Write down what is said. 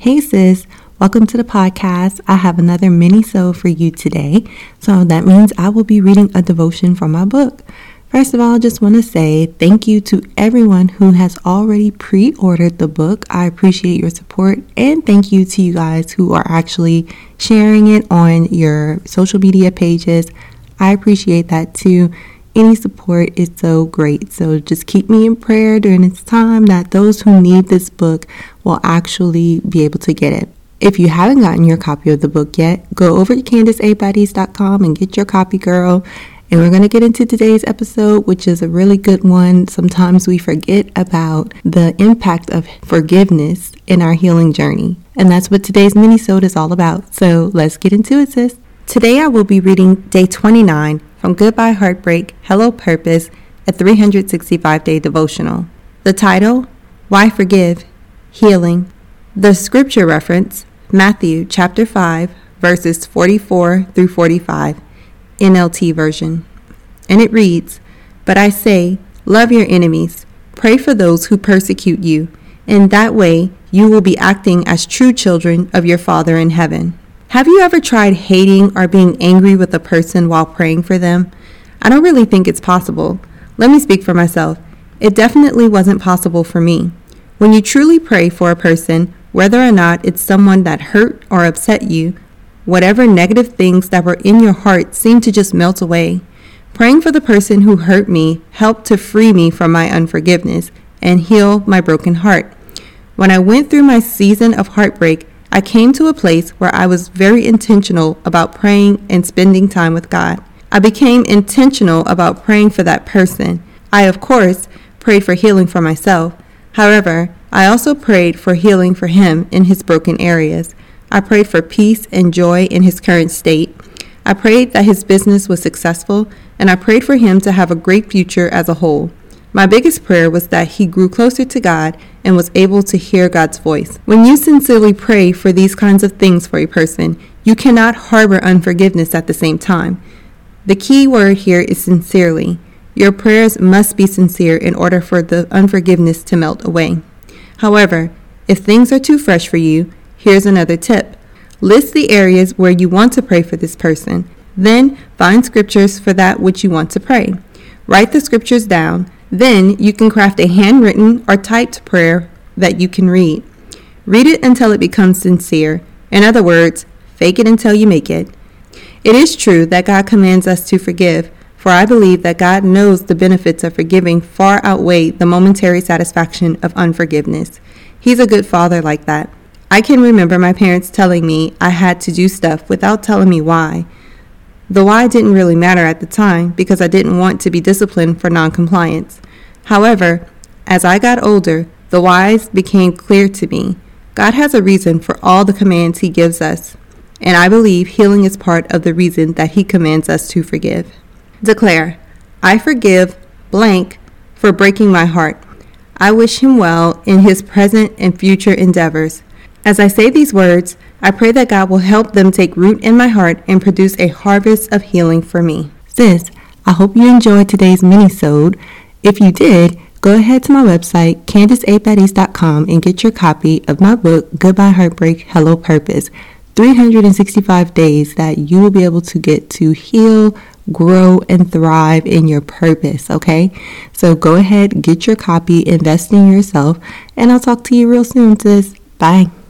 Hey sis, welcome to the podcast. I have another mini-sode for you today. So that means I will be reading a devotion from my book. First of all, I just want to say thank you to everyone who has already pre ordered the book. I appreciate your support and thank you to you guys who are actually sharing it on your social media pages. I appreciate that too. Any support is so great. So just keep me in prayer during this time that those who need this book will actually be able to get it. If you haven't gotten your copy of the book yet, go over to KandiceABateast.com and get your copy, girl. And we're going to get into today's episode, which is a really good one. Sometimes we forget about the impact of forgiveness in our healing journey. And that's what today's mini-sode is all about. So let's get into it, sis. Today I will be reading day 29 from Goodbye Heartbreak, Hello Purpose, a 365 day devotional. The title, Why Forgive? Healing. The scripture reference, Matthew chapter 5, verses 44 through 45. NLT version. And it reads, But I say, love your enemies, pray for those who persecute you. In that way, you will be acting as true children of your Father in heaven. Have you ever tried hating or being angry with a person while praying for them? I don't really think it's possible. Let me speak for myself. It definitely wasn't possible for me. When you truly pray for a person, whether or not it's someone that hurt or upset you, Whatever negative things that were in your heart seemed to just melt away. Praying for the person who hurt me helped to free me from my unforgiveness and heal my broken heart. When I went through my season of heartbreak, I came to a place where I was very intentional about praying and spending time with God. I became intentional about praying for that person. I, of course, prayed for healing for myself. However, I also prayed for healing for him in his broken areas. I prayed for peace and joy in his current state. I prayed that his business was successful, and I prayed for him to have a great future as a whole. My biggest prayer was that he grew closer to God and was able to hear God's voice. When you sincerely pray for these kinds of things for a person, you cannot harbor unforgiveness at the same time. The key word here is sincerely. Your prayers must be sincere in order for the unforgiveness to melt away. However, if things are too fresh for you, Here's another tip list the areas where you want to pray for this person. Then find scriptures for that which you want to pray. Write the scriptures down. Then you can craft a handwritten or typed prayer that you can read. Read it until it becomes sincere. In other words, fake it until you make it. It is true that God commands us to forgive, for I believe that God knows the benefits of forgiving far outweigh the momentary satisfaction of unforgiveness. He's a good father like that. I can remember my parents telling me I had to do stuff without telling me why. The why didn't really matter at the time because I didn't want to be disciplined for noncompliance. However, as I got older, the whys became clear to me. God has a reason for all the commands He gives us, and I believe healing is part of the reason that He commands us to forgive. Declare, I forgive blank for breaking my heart. I wish him well in his present and future endeavors. As I say these words, I pray that God will help them take root in my heart and produce a harvest of healing for me. Sis, I hope you enjoyed today's mini-sode. If you did, go ahead to my website, KandiceABateast.com, and get your copy of my book, Goodbye Heartbreak, Hello Purpose. 365 days that you will be able to get to heal, grow, and thrive in your purpose, okay? So go ahead, get your copy, invest in yourself, and I'll talk to you real soon, sis. Bye.